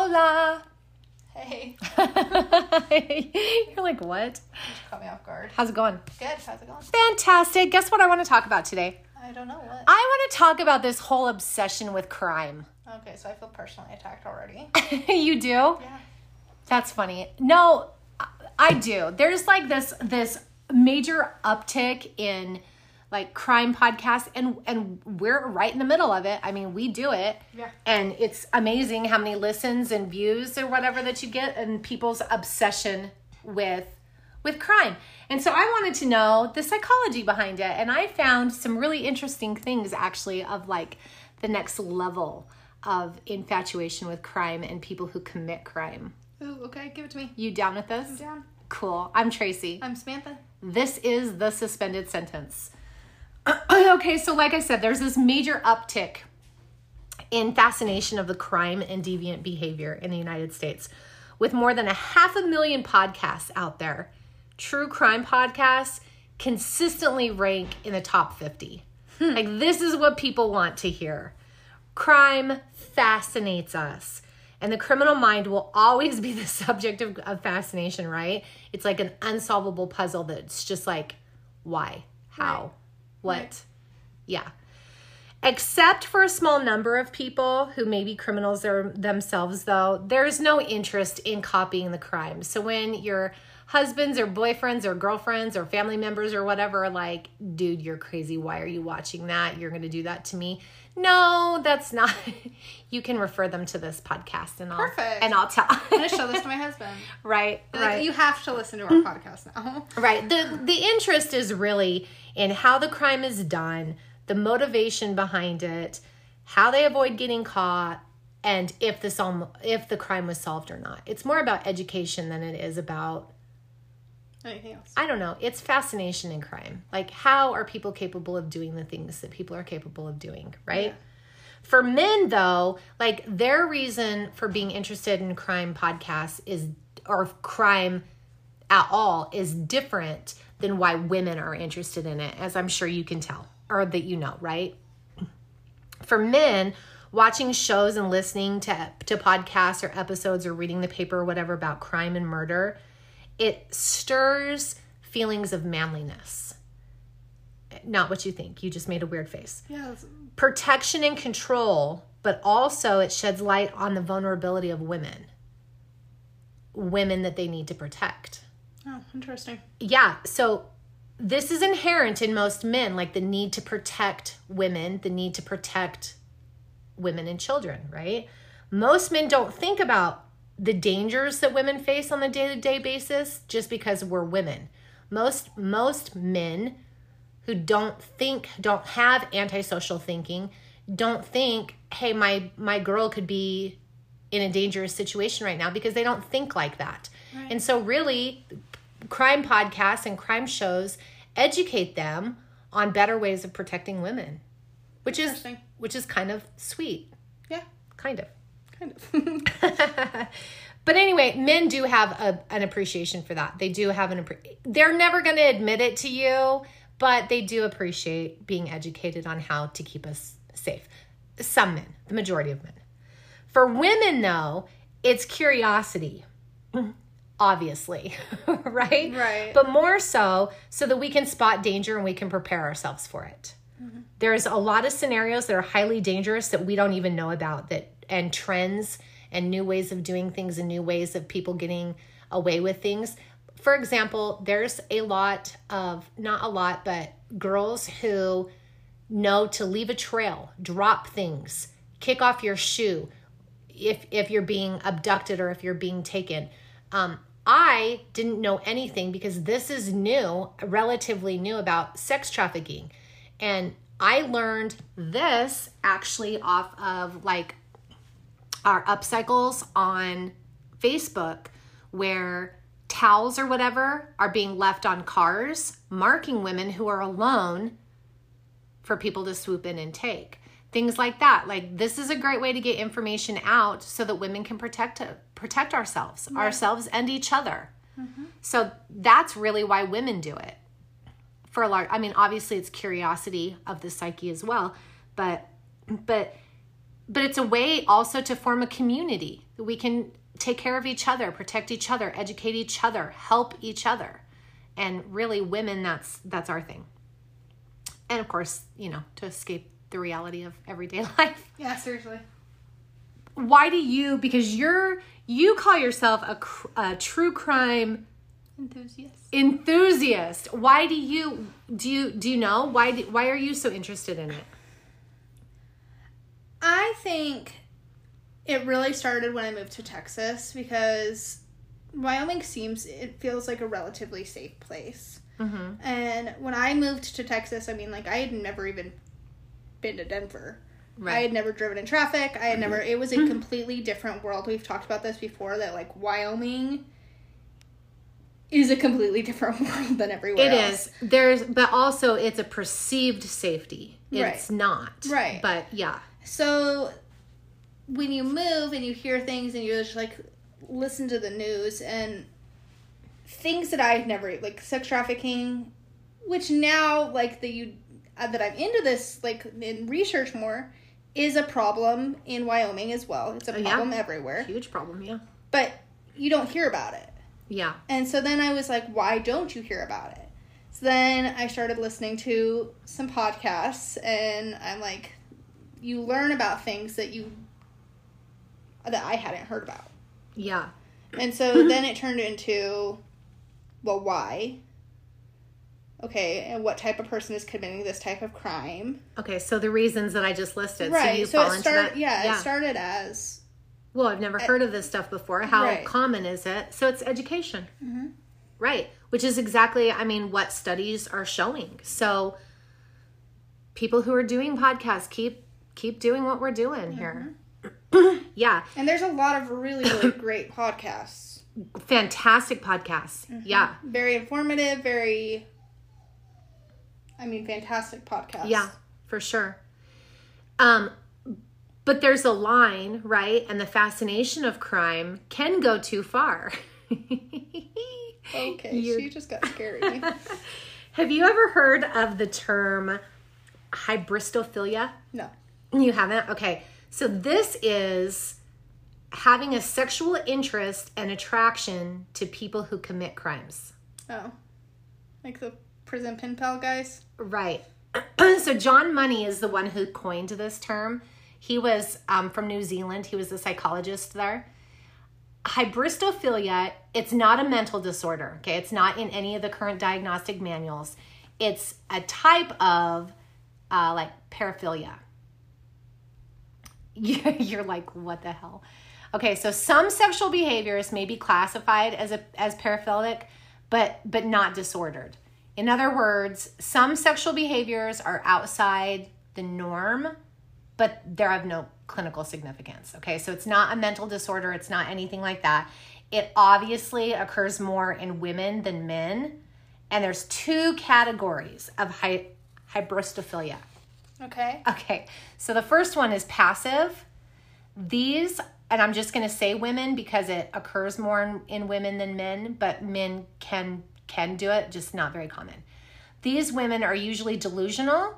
Hola. Hey, You're like, what? you caught me off guard. How's it going? Good. How's it going? Fantastic. Guess what I want to talk about today? I don't know what. I want to talk about this whole obsession with crime. Okay, so I feel personally attacked already. you do? Yeah. That's funny. No, I- I do. There's like this this major uptick in like crime podcasts and and we're right in the middle of it. I mean, we do it. Yeah. And it's amazing how many listens and views or whatever that you get and people's obsession with with crime. And so I wanted to know the psychology behind it and I found some really interesting things actually of like the next level of infatuation with crime and people who commit crime. Ooh, okay, give it to me. You down with this? I'm Down. Cool. I'm Tracy. I'm Samantha. This is the suspended sentence. Oh, okay, so like I said, there's this major uptick in fascination of the crime and deviant behavior in the United States. With more than a half a million podcasts out there, true crime podcasts consistently rank in the top 50. Hmm. Like, this is what people want to hear. Crime fascinates us. And the criminal mind will always be the subject of, of fascination, right? It's like an unsolvable puzzle that's just like, why? How? Right. What? Right. Yeah. Except for a small number of people who may be criminals there themselves, though, there's no interest in copying the crime. So when your husbands or boyfriends or girlfriends or family members or whatever are like, dude, you're crazy. Why are you watching that? You're going to do that to me. No, that's not. you can refer them to this podcast and I'll, Perfect. and I'll tell. I'm gonna show this to my husband. right, Like, right. You have to listen to our podcast now. Right. The the interest is really in how the crime is done, the motivation behind it, how they avoid getting caught, and if the sol- if the crime was solved or not. It's more about education than it is about Anything else? I don't know. It's fascination in crime. Like how are people capable of doing the things that people are capable of doing, right? Yeah. For men though, like their reason for being interested in crime podcasts is or crime at all is different than why women are interested in it, as I'm sure you can tell or that you know, right? For men, watching shows and listening to to podcasts or episodes or reading the paper or whatever about crime and murder, it stirs feelings of manliness. Not what you think. You just made a weird face Yeah. protection and control, but also it sheds light on the vulnerability of women. Women that they need to protect. Oh, interesting. Yeah, so this is inherent in most men, like the need to protect women, the need to protect women and children, right? Most men don't think about the dangers that women face on a day-to-day basis just because we're women. Most most men who don't think don't have antisocial thinking don't think hey my my girl could be in a dangerous situation right now because they don't think like that Right. and so really crime podcasts and crime shows educate them on better ways of protecting women which is which is kind of sweet Yeah. kind of Kind of. but anyway, men do have a, an appreciation for that. They do have an appre- they're never going to admit it to you, but they do appreciate being educated on how to keep us safe. Some men, the majority of men. For women though, it's curiosity. Obviously, right? Right. But more so so that we can spot danger and we can prepare ourselves for it. Mm-hmm. There's a lot of scenarios that are highly dangerous that we don't even know about that and trends and new ways of doing things and new ways of people getting away with things. For example, there's a lot of not a lot, but girls who know to leave a trail, drop things, kick off your shoe if if you're being abducted or if you're being taken. Um, I didn't know anything because this is new, relatively new about sex trafficking. And I learned this actually off of like our upcycles on Facebook where towels or whatever are being left on cars, marking women who are alone for people to swoop in and take. Things like that. Like this is a great way to get information out so that women can protect protect ourselves, ourselves and each other. Mm-hmm. So that's really why women do it. For a large I mean obviously it's curiosity of the psyche as well, but but but it's a way also to form a community that we can take care of each other, protect each other, educate each other, help each other. And really women that's that's our thing. And of course, you know, to escape the reality of everyday life. Yeah, seriously. Why do you because you're you call yourself a, a true crime Enthusiast. enthusiast. Why do you do you do you know why do, why are you so interested in it? I think it really started when I moved to Texas because Wyoming seems it feels like a relatively safe place. Mm-hmm. And when I moved to Texas, I mean, like I had never even been to Denver. I had never driven in traffic. I had never. It was a completely different world. We've talked about this before. That like Wyoming is a completely different world than everywhere It else. is. There's but also it's a perceived safety. It's Right. not. Right. But yeah. So when you move and you hear things and you just like listen to the news and things that I've never like sex trafficking, which now like that you uh, that I'm into this like in research more is a problem in Wyoming as well. It's a Oh, yeah? problem everywhere, Huge problem, yeah. but you don't hear about it. Yeah. And so then I was like, why don't you hear about it? So then I started listening to some podcasts and I'm like, you learn about things that you that I hadn't heard about. Yeah. And so then it turned into well, why? Okay, and what type of person is committing this type of crime? Okay, so the reasons that I just listed. So right. you So, fall it started that. yeah, it started as Well, I've never heard of this stuff before. How Right. common is it? So it's education. Mm-hmm. Right. Which is exactly, I mean, what studies are showing. So people who are doing podcasts keep keep doing what we're doing here. Mm-hmm. yeah. and there's a lot of really, really great podcasts. Fantastic podcasts. Mm-hmm. Yeah. Very informative, very I mean fantastic podcasts. Yeah, for sure. Um but there's a line, right? And the fascination of crime can go too far. Okay, You're- she just got scary. Have you ever heard of the term hybristophilia? no. You haven't? Okay. So this is having a sexual interest and attraction to people who commit crimes. Oh. Like the prison pen pal guys? Right. so John Money is the one who coined this term. He was um, from New Zealand. He was a psychologist there. Hybristophilia, it's not a mental disorder. Okay, it's not in any of the current diagnostic manuals. It's a type of uh, like paraphilia. You're like, what the hell? Okay, so some sexual behaviors may be classified as a as paraphilic, but but not disordered. In other words, some sexual behaviors are outside the norm, but they're of no clinical significance. Okay, so it's not a mental disorder, it's not anything like that. It obviously occurs more in women than men, and there's two categories of hy- hybristophilia. Okay. Okay, so the first one is passive. These, and I'm just going to say women because it occurs more in, in women than men, but men can can do it, just not very common. These women are usually delusional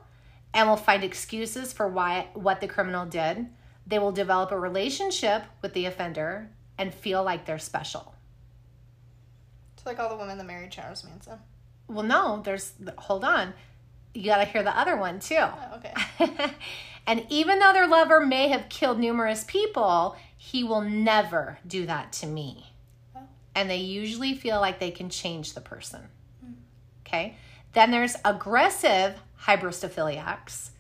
and will find excuses for why what the criminal did. They will develop a relationship with the offender and feel like they're special. It's like all the women that married Charles Manson. Well, no, there's hold on. You got to hear the other one too. Oh, okay. and even though their lover may have killed numerous people, he will never do that to me. Oh. And they usually feel like they can change the person. Hmm. Okay. Then there's aggressive hybristophiliacs.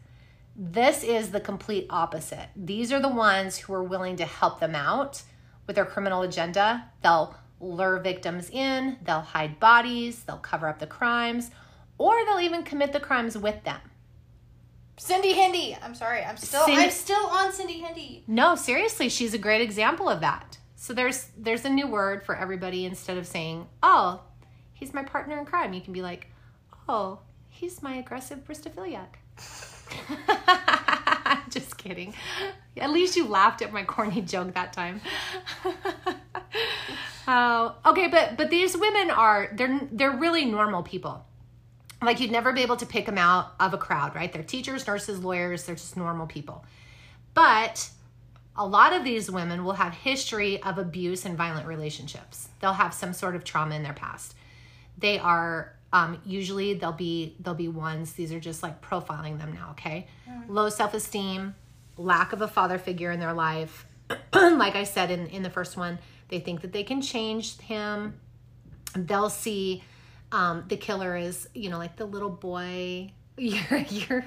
This is the complete opposite. These are the ones who are willing to help them out with their criminal agenda. They'll lure victims in, they'll hide bodies, they'll cover up the crimes, or they'll even commit the crimes with them. Cindy Hendy. I'm sorry. I'm still Cindy- I'm still on Cindy Hendy. No, seriously, she's a great example of that. So there's there's a new word for everybody instead of saying, "Oh, he's my partner in crime." You can be like, "Oh, he's my aggressive bristophiliac." Just kidding. At least you laughed at my corny joke that time. Oh, okay, but but these women are they're they're really normal people. Like you'd never be able to pick them out of a crowd, right? They're teachers, nurses, lawyers, they're just normal people. But a lot of these women will have history of abuse and violent relationships. They'll have some sort of trauma in their past. They are um, usually they'll be they'll be ones. These are just like profiling them now. Okay, low self esteem, lack of a father figure in their life. like I said in in the first one, they think that they can change him. They'll see um, the killer is you know like the little boy. You're you're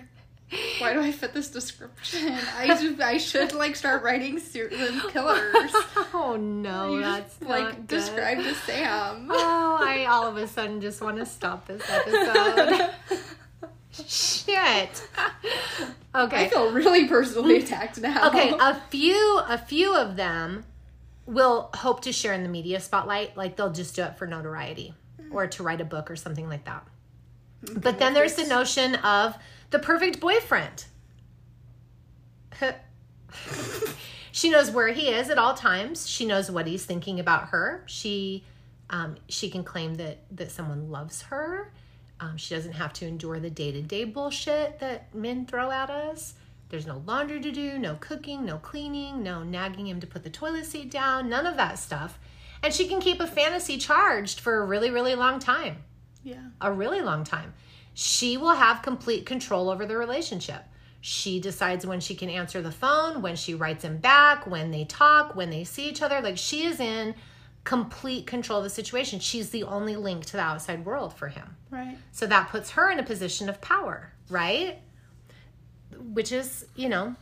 Why do I fit this description? I should, I should like start writing serial killers. oh no, You that's just, like not good. describe to Sam. Oh, I all of a sudden just want to stop this episode. Shit. Okay. I feel really personally attacked now. Okay, a few a few of them will hope to share in the media spotlight, like they'll just do it for notoriety or to write a book or something like that. But then there's the notion of the perfect boyfriend. she knows where he is at all times. She knows what he's thinking about her. She um, she can claim that that someone loves her. Um, she doesn't have to endure the day to day bullshit that men throw at us. There's no laundry to do, no cooking, no cleaning, no nagging him to put the toilet seat down, none of that stuff. And she can keep a fantasy charged for a really, really long time Yeah. a really long time. She will have complete control over the relationship. She decides when she can answer the phone, when she writes him back, when they talk, when they see each other. Like she is in complete control of the situation. She's the only link to the outside world for him. Right. So that puts her in a position of power, right? Which is, you know,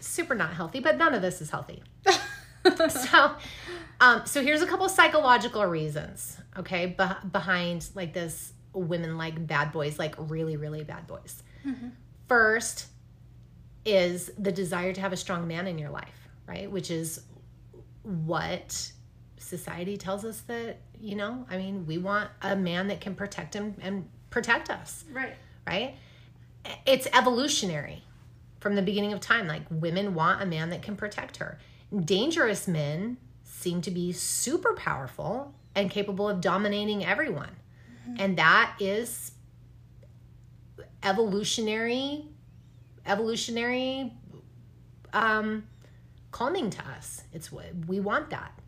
super not healthy, but none of this is healthy. so, um, so here's a couple psychological reasons, okay, beh behind like this women like bad boys, like really, really bad boys. First is the desire to have a strong man in your life, right? Which is what society tells us that, you know, I mean, we want a man that can protect him and protect us Right. right? It's evolutionary from the beginning of time. Like women want a man that can protect her. Dangerous men seem to be super powerful and capable of dominating everyone. And that is evolutionary evolutionary um calming to us. It's what we want that.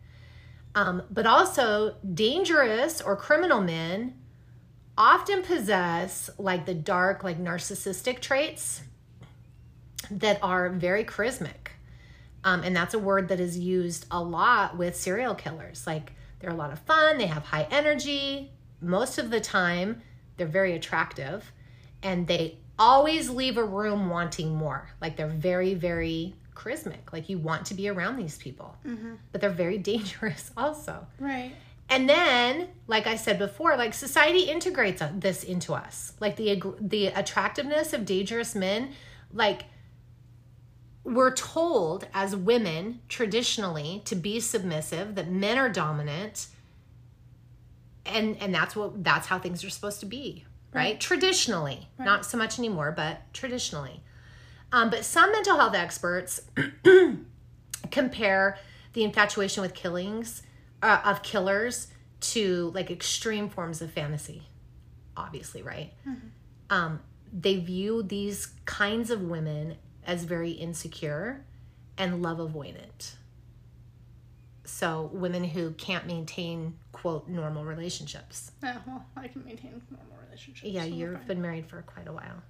Um, but also dangerous or criminal men often possess like the dark, like narcissistic traits that are very charismatic. Um, and that's a word that is used a lot with serial killers. Like they're a lot of fun, they have high energy. Most of the time, they're very attractive and they always leave a room wanting more. Like they're very, very charismatic. Like you want to be around these people, but they're very dangerous also. Right. And then, like I said before, like society integrates this into us. Like the the attractiveness of dangerous men, like we're told as women traditionally to be submissive, that men are dominant. And and that's what that's how things are supposed to be, right? Traditionally, not so much anymore, but traditionally. Um, but some mental health experts compare the infatuation with killings uh, of killers to like extreme forms of fantasy obviously right um, they view these kinds of women as very insecure and love avoidant so women who can't maintain quote normal relationships Oh, well, I can maintain normal relationships. yeah so you've been married for quite a while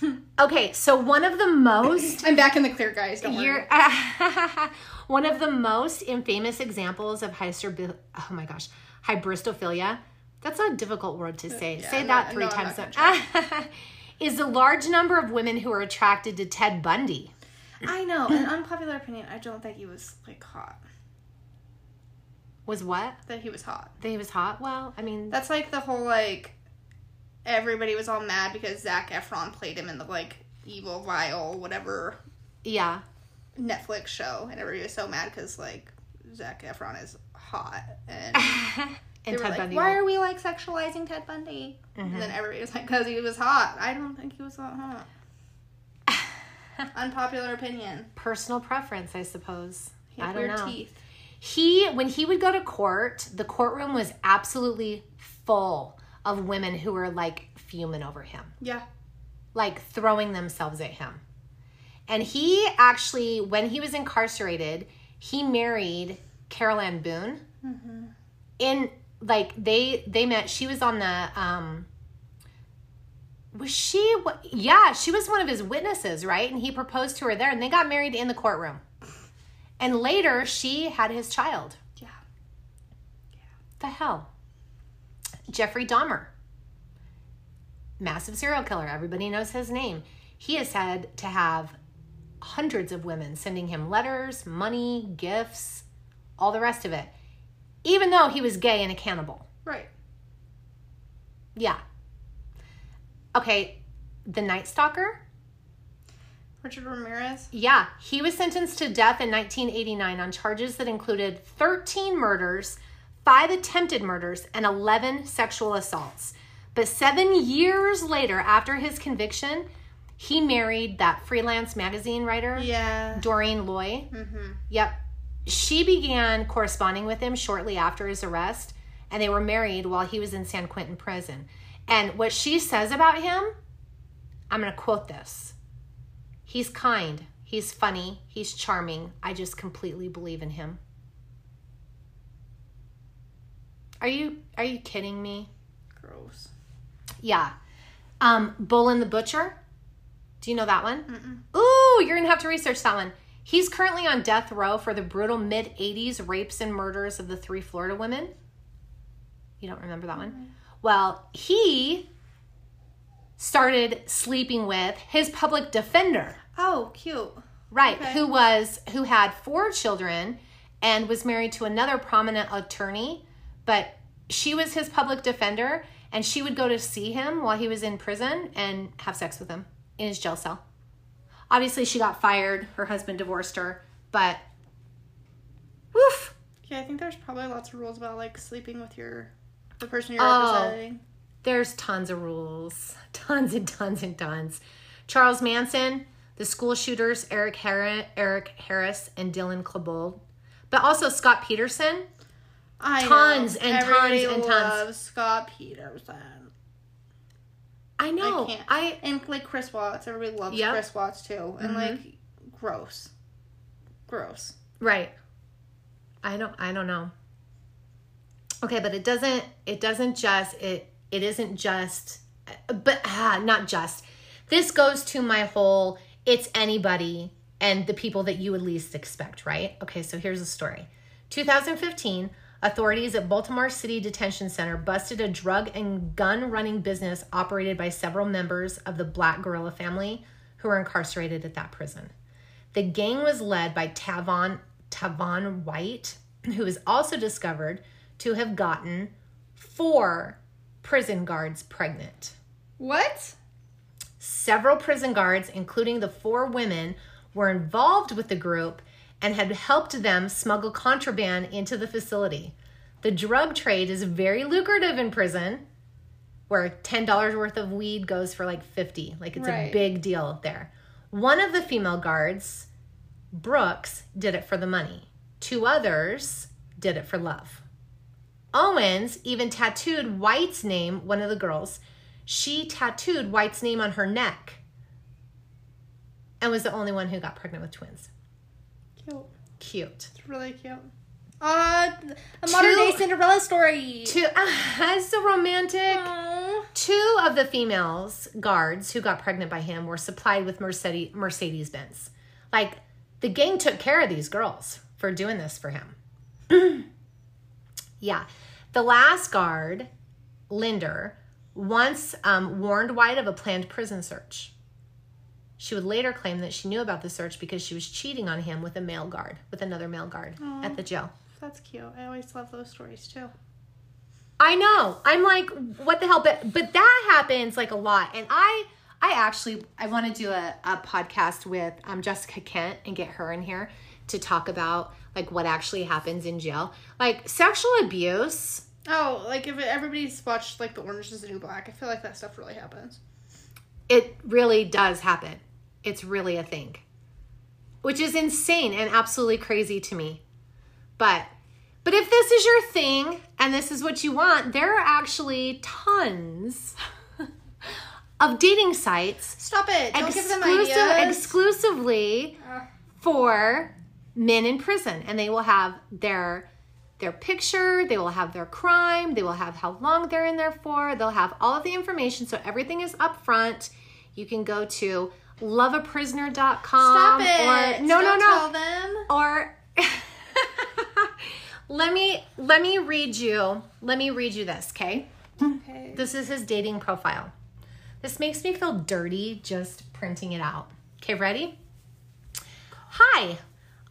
okay so one of the most I'm back in the clear, guys. Don't worry. One of the most infamous examples of hyster- oh my gosh, hybristophilia. That's a difficult word to say. Uh, yeah, say that not- three no, I'm times. is the large number of women who are attracted to Ted Bundy. I know. An unpopular opinion. I don't think he was like hot. Was what? That he was hot. That he was hot? Well, I mean, That's like the whole like. Everybody was all mad because Zac Efron played him in the like evil, vile, whatever yeah. Netflix show, and everybody was so mad because like Zac Efron is hot, and and they were Ted like, Bundy. "Why are we like sexualizing Ted Bundy?" And then mm-hmm. everybody was like, "Because he was hot." I don't think he was that hot. Unpopular opinion. Personal preference, I suppose. He I had don't weird know. teeth. he when he would go to court the courtroom was absolutely full of women who were like fuming over him Yeah. like throwing themselves at him And he actually, when he was incarcerated, he married Carole Ann Boone. Mm-hmm. In like they they met. She was on the um. Was she? what- Yeah, she was one of his witnesses, right? And he proposed to her there, and they got married in the courtroom. And later, she had his child. Yeah. The hell? Jeffrey Dahmer, massive serial killer. Everybody knows his name. He is said to have hundreds of women sending him letters, money, gifts, all the rest of it, even though he was gay and a cannibal. Right. Yeah. Okay, the Night Stalker. Richard Ramirez. Yeah, he was sentenced to death in 1989 on charges that included 13 murders, five attempted murders, and 11 sexual assaults. But seven years later, after his conviction, he married that freelance magazine writer, Yeah. Doreen Lioy. Mm-hmm. Yep. She began corresponding with him shortly after his arrest, and they were married while he was in San Quentin prison. And what she says about him, I'm going to quote this He's kind, he's funny, he's charming. I just completely believe in him. Are you are you kidding me? Gross. Yeah. Um, Bolin the Butcher. Do you know that one? Ooh, you're gonna have to research that one. He's currently on death row for the brutal mid 80s rapes and murders of the three Florida women. You don't remember that one? Mm-hmm. Well, he started sleeping with his public defender, Oh, cute. right? Okay. Who was who had four children and was married to another prominent attorney, but she was his public defender and she would go to see him while he was in prison and have sex with him in his jail cell. Obviously, she got fired. Her husband divorced her, but woof. Yeah, I think there's probably lots of rules about like sleeping with your the person you're Oh. representing. There's tons of rules, tons and tons and tons. Charles Manson, the school shooters, Eric, Har- Eric Harris, and Dylan Klebold, but also Scott Peterson. I Tons know. and tons and tons. Scott Peterson. I know. I can't. I And like Chris Watts, everybody loves Yep. Chris Watts too. And Mhm. like, gross, gross. right. I don't. I don't know. Okay, but it doesn't. It doesn't just. It. It isn't just. But ah, not just. This goes to my whole. It's anybody and the people that you would least expect, right? Okay, so here's the story. 2015, authorities at Baltimore City Detention Center busted a drug and gun running business operated by several members of the Black Guerrilla family who were incarcerated at that prison. The gang was led by Tavon Tavon White, who is also discovered to have gotten four prison guards pregnant. What? Several prison guards, including the four women, were involved with the group and had helped them smuggle contraband into the facility. The drug trade is very lucrative in prison, where $10 worth of weed goes for like 50. Like it's a big deal there. One of the female guards, Brooks, did it for the money. Two others did it for love. Owens even tattooed White's name, one of the girls. She tattooed White's name on her neck and was the only one who got pregnant with twins. Cute. Cute. It's really cute. Uh, a modern day Cinderella story. Two, ah, so romantic. Aw. Two of the females guards who got pregnant by him were supplied with Mercedes Mercedes Benz. Like the gang took care of these girls for doing this for him. yeah, the last guard, Linder, once um, warned White of a planned prison search. She would later claim that she knew about the search because she was cheating on him with a male guard, with another male guard at the jail. That's cute. I always love those stories too. I know. I'm like, what the hell? But but that happens like a lot. And I I actually I want to do a, a podcast with um Jessica Kent and get her in here to talk about like what actually happens in jail. Like sexual abuse. Oh, like if everybody's watched like The Orange is the New Black, I feel like that stuff really happens. It really does happen. It's really a thing. Which is insane and absolutely crazy to me. But but if this is your thing and this is what you want, there are actually tons of dating sites Stop it. Don't give them ideas. exclusively for men in prison and they will have their their picture they will have their crime they will have how long they're in there for they'll have all of the information so everything is up front you can go to loveaprisoner.com Stop it. or no Don't no no Tell them. or let me let me read you let me read you this okay Okay. this is his dating profile. This makes me feel dirty just printing it out. Okay, ready? Hi,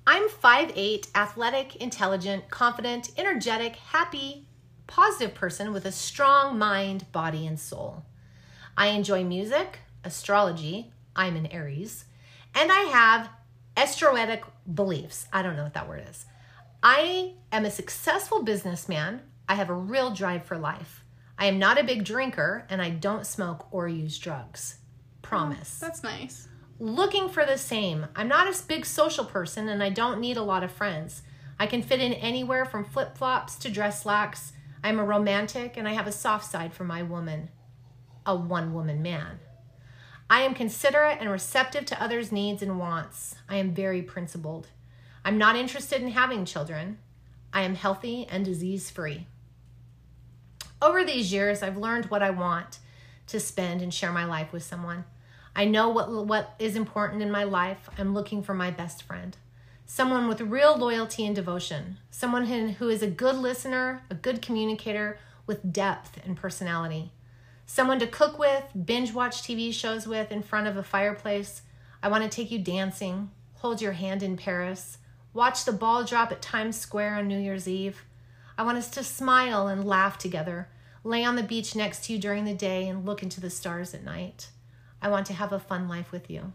I'm 5'8, athletic, intelligent, confident, energetic, happy, positive person with a strong mind, body, and soul. I enjoy music, astrology, I'm an Aries, and I have estroetic beliefs. I don't know what that word is. I am a successful businessman. I have a real drive for life. I am not a big drinker and I don't smoke or use drugs. Promise. That's nice. Looking for the same. I'm not a big social person and I don't need a lot of friends. I can fit in anywhere from flip flops to dress slacks. I'm a romantic and I have a soft side for my woman, a one woman man. I am considerate and receptive to others' needs and wants. I am very principled. I'm not interested in having children. I am healthy and disease free. Over these years, I've learned what I want to spend and share my life with someone. I know what what is important in my life. I'm looking for my best friend. Someone with real loyalty and devotion. Someone who who is a good listener, a good communicator with depth and personality. Someone to cook with, binge watch TV shows with in front of a fireplace. I want to take you dancing, hold your hand in Paris, watch the ball drop at Times Square on New Year's Eve. I want us to smile and laugh together, lay on the beach next to you during the day and look into the stars at night. I want to have a fun life with you.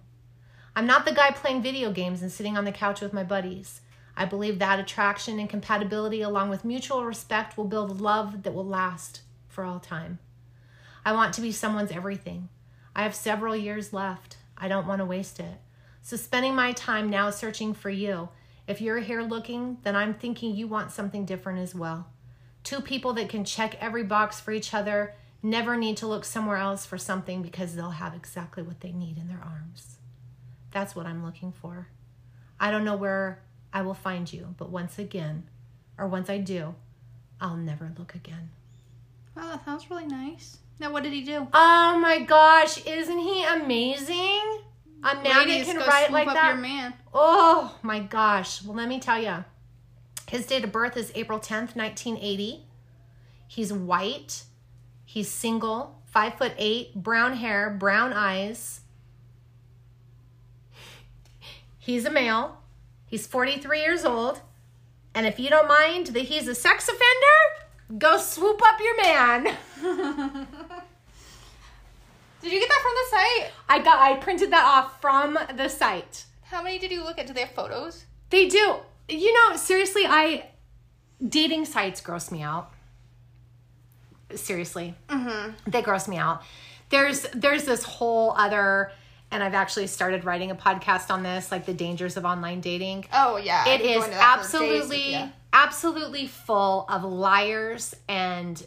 I'm not the guy playing video games and sitting on the couch with my buddies. I believe that attraction and compatibility, along with mutual respect, will build love that will last for all time. I want to be someone's everything. I have several years left. I don't want to waste it. So, spending my time now searching for you. If you're here looking, then I'm thinking you want something different as well. Two people that can check every box for each other, never need to look somewhere else for something because they'll have exactly what they need in their arms. That's what I'm looking for. I don't know where I will find you, but once again, or once I do, I'll never look again. Wow, that sounds really nice. Now, what did he do? Oh my gosh, isn't he amazing? A man that can write like that. your man. Oh my gosh. Well, let me tell you. His date of birth is April 10th, 1980. He's white. He's single, five foot eight, brown hair, brown eyes. He's a male. He's 43 years old. And if you don't mind that he's a sex offender, go swoop up your man. Did you get that from the site? I got I printed that off from the site. How many did you look at? Do they have photos? They do. You know, seriously, I dating sites gross me out. Seriously, Mm-hmm. they gross me out. There's there's this whole other, and I've actually started writing a podcast on this, like the dangers of online dating. Oh yeah. It is into that for days with absolutely, absolutely full of liars and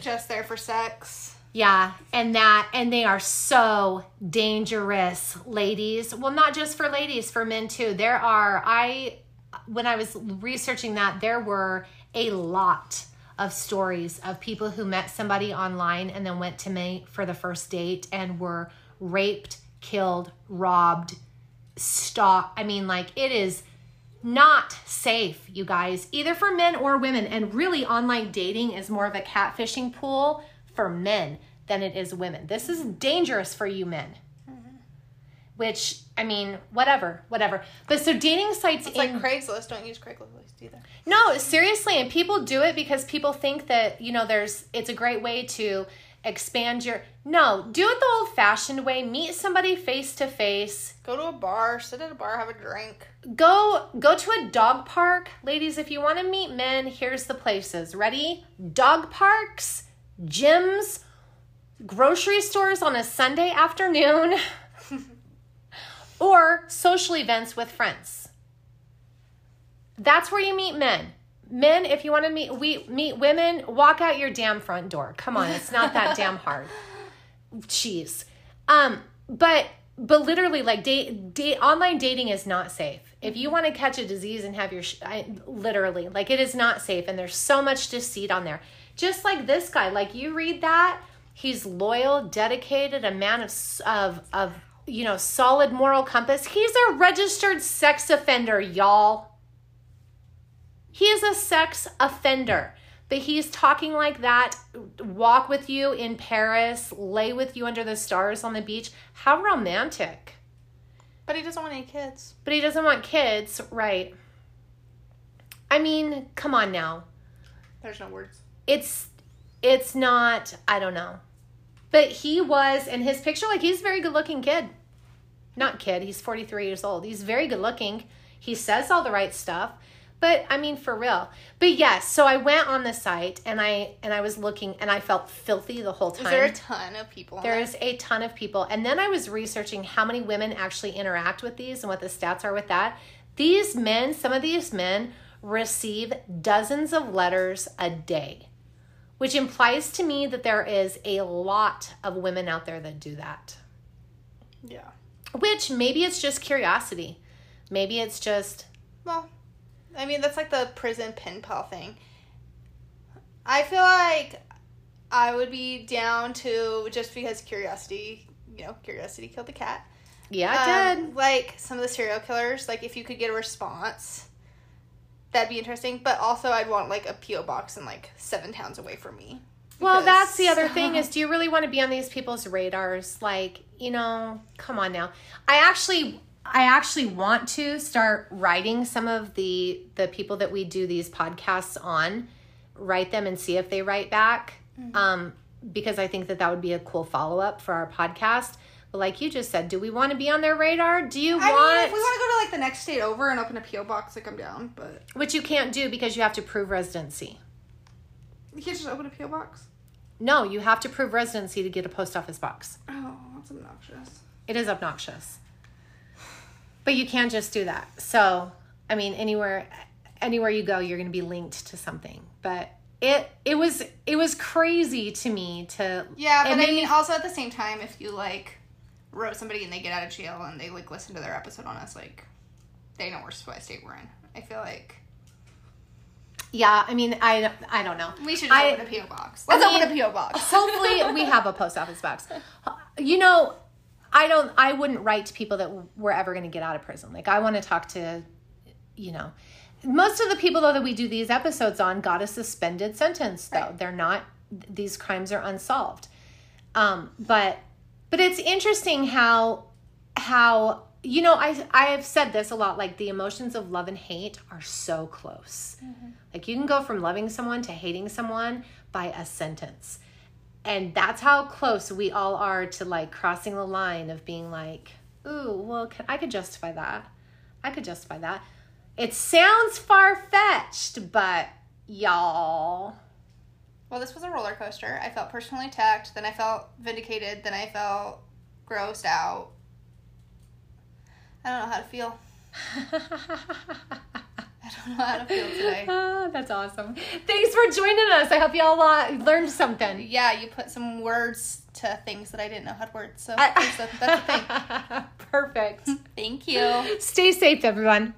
just there for sex. Yeah, and that and they are so dangerous, ladies. Well, not just for ladies, for men too. There are I when I was researching that, there were a lot of stories of people who met somebody online and then went to meet for the first date and were raped, killed, robbed, stalked. I mean, like it is not safe, you guys, either for men or women. And really, online dating is more of a catfishing pool for men than it is women. This is dangerous for you men. Which, I mean, whatever, whatever. But so dating sites It's in like Craigslist. Don't use Craigslist either. no, seriously, and people do it because people think that, you know, there's it's a great way to expand your No, do it the old-fashioned way. Meet somebody face to face. Go to a bar, sit at a bar, have a drink. Go go to a dog park. Ladies, if you want to meet men, here's the places. Ready? Dog parks, gyms, grocery stores on a Sunday afternoon, or social events with friends. That's where you meet men. Men, if you want to meet we meet women, walk out your damn front door. Come on, it's not that damn hard. Jeez. Um, but but literally, like date, date online dating is not safe. If you want to catch a disease and have your sh- I, literally like it is not safe, and there's so much deceit on there. Just like this guy, like you read that, he's loyal, dedicated, a man of of of you know solid moral compass. He's a registered sex offender, y'all. He is a sex offender. But he's talking like that, walk with you in Paris, lay with you under the stars on the beach. How romantic. But he doesn't want any kids. But he doesn't want kids, right? I mean, come on now. There's no words. It's it's not, I don't know. But he was in his picture like he's a very good-looking kid. Not kid, he's 43 years old. He's very good looking. He says all the right stuff. But I mean for real. But yes, so I went on the site and I and I was looking and I felt filthy the whole time. Is there a ton of people? on There is a ton of people. And then I was researching how many women actually interact with these and what the stats are with that. These men, some of these men receive dozens of letters a day, which implies to me that there is a lot of women out there that do that. Yeah. Which maybe it's just curiosity. Maybe it's just Well, I mean that's like the prison pen pal thing. I feel like I would be down to just because curiosity, you know, curiosity killed the cat. yeah, it Um, did. Like some of the serial killers, like if you could get a response, that'd be interesting. But also, I'd want like a PO box and like seven towns away from me. Well, that's the other thing is do you really want to be on these people's radars? Like, you know, come on now. I actually I actually want to start writing some of the the people that we do these podcasts on, write them and see if they write back. Um because I think that that would be a cool follow-up for our podcast. But like you just said, do we want to be on their radar? Do you I want mean, if we want to go to like the next state over and open a PO box, like I'm down. But which you can't do because you have to prove residency. you can't just open a PO box. No, you have to prove residency to get a post office box. Oh, that's obnoxious. It is obnoxious. But you can't just do that. So, I mean, anywhere anywhere you go, you're going to be linked to something. But it it was it was crazy to me to Yeah, but I mean, me- also at the same time, if you like wrote somebody and they get out of jail and they like listen to their episode on us, like they know we're what state we're in. I feel like yeah, I mean, I I don't know. we should just I- open a PO box. I Let's mean- open a PO box. Hopefully, we have a post office box. You know, I don't. I wouldn't write to people that were ever going to get out of prison. Like I want to talk to, you know, most of the people though that we do these episodes on got a suspended sentence. Though Right. they're not. These crimes are unsolved. Um, but but it's interesting how how you know I I have said this a lot. Like the emotions of love and hate are so close. Mm-hmm. Like you can go from loving someone to hating someone by a sentence. And that's how close we all are to like crossing the line of being like, ooh, well, can, I could justify that. I could justify that. It sounds far fetched, but y'all. Well, this was a roller coaster. I felt personally attacked, then I felt vindicated, then I felt grossed out. I don't know how to feel. I don't know how to feel today. Ah, that's awesome. Thanks for joining us. I hope y'all uh, learned something. Yeah, you put some words to things that I didn't know had words, so I- that's the thing. Perfect. Thank you. Stay safe, everyone.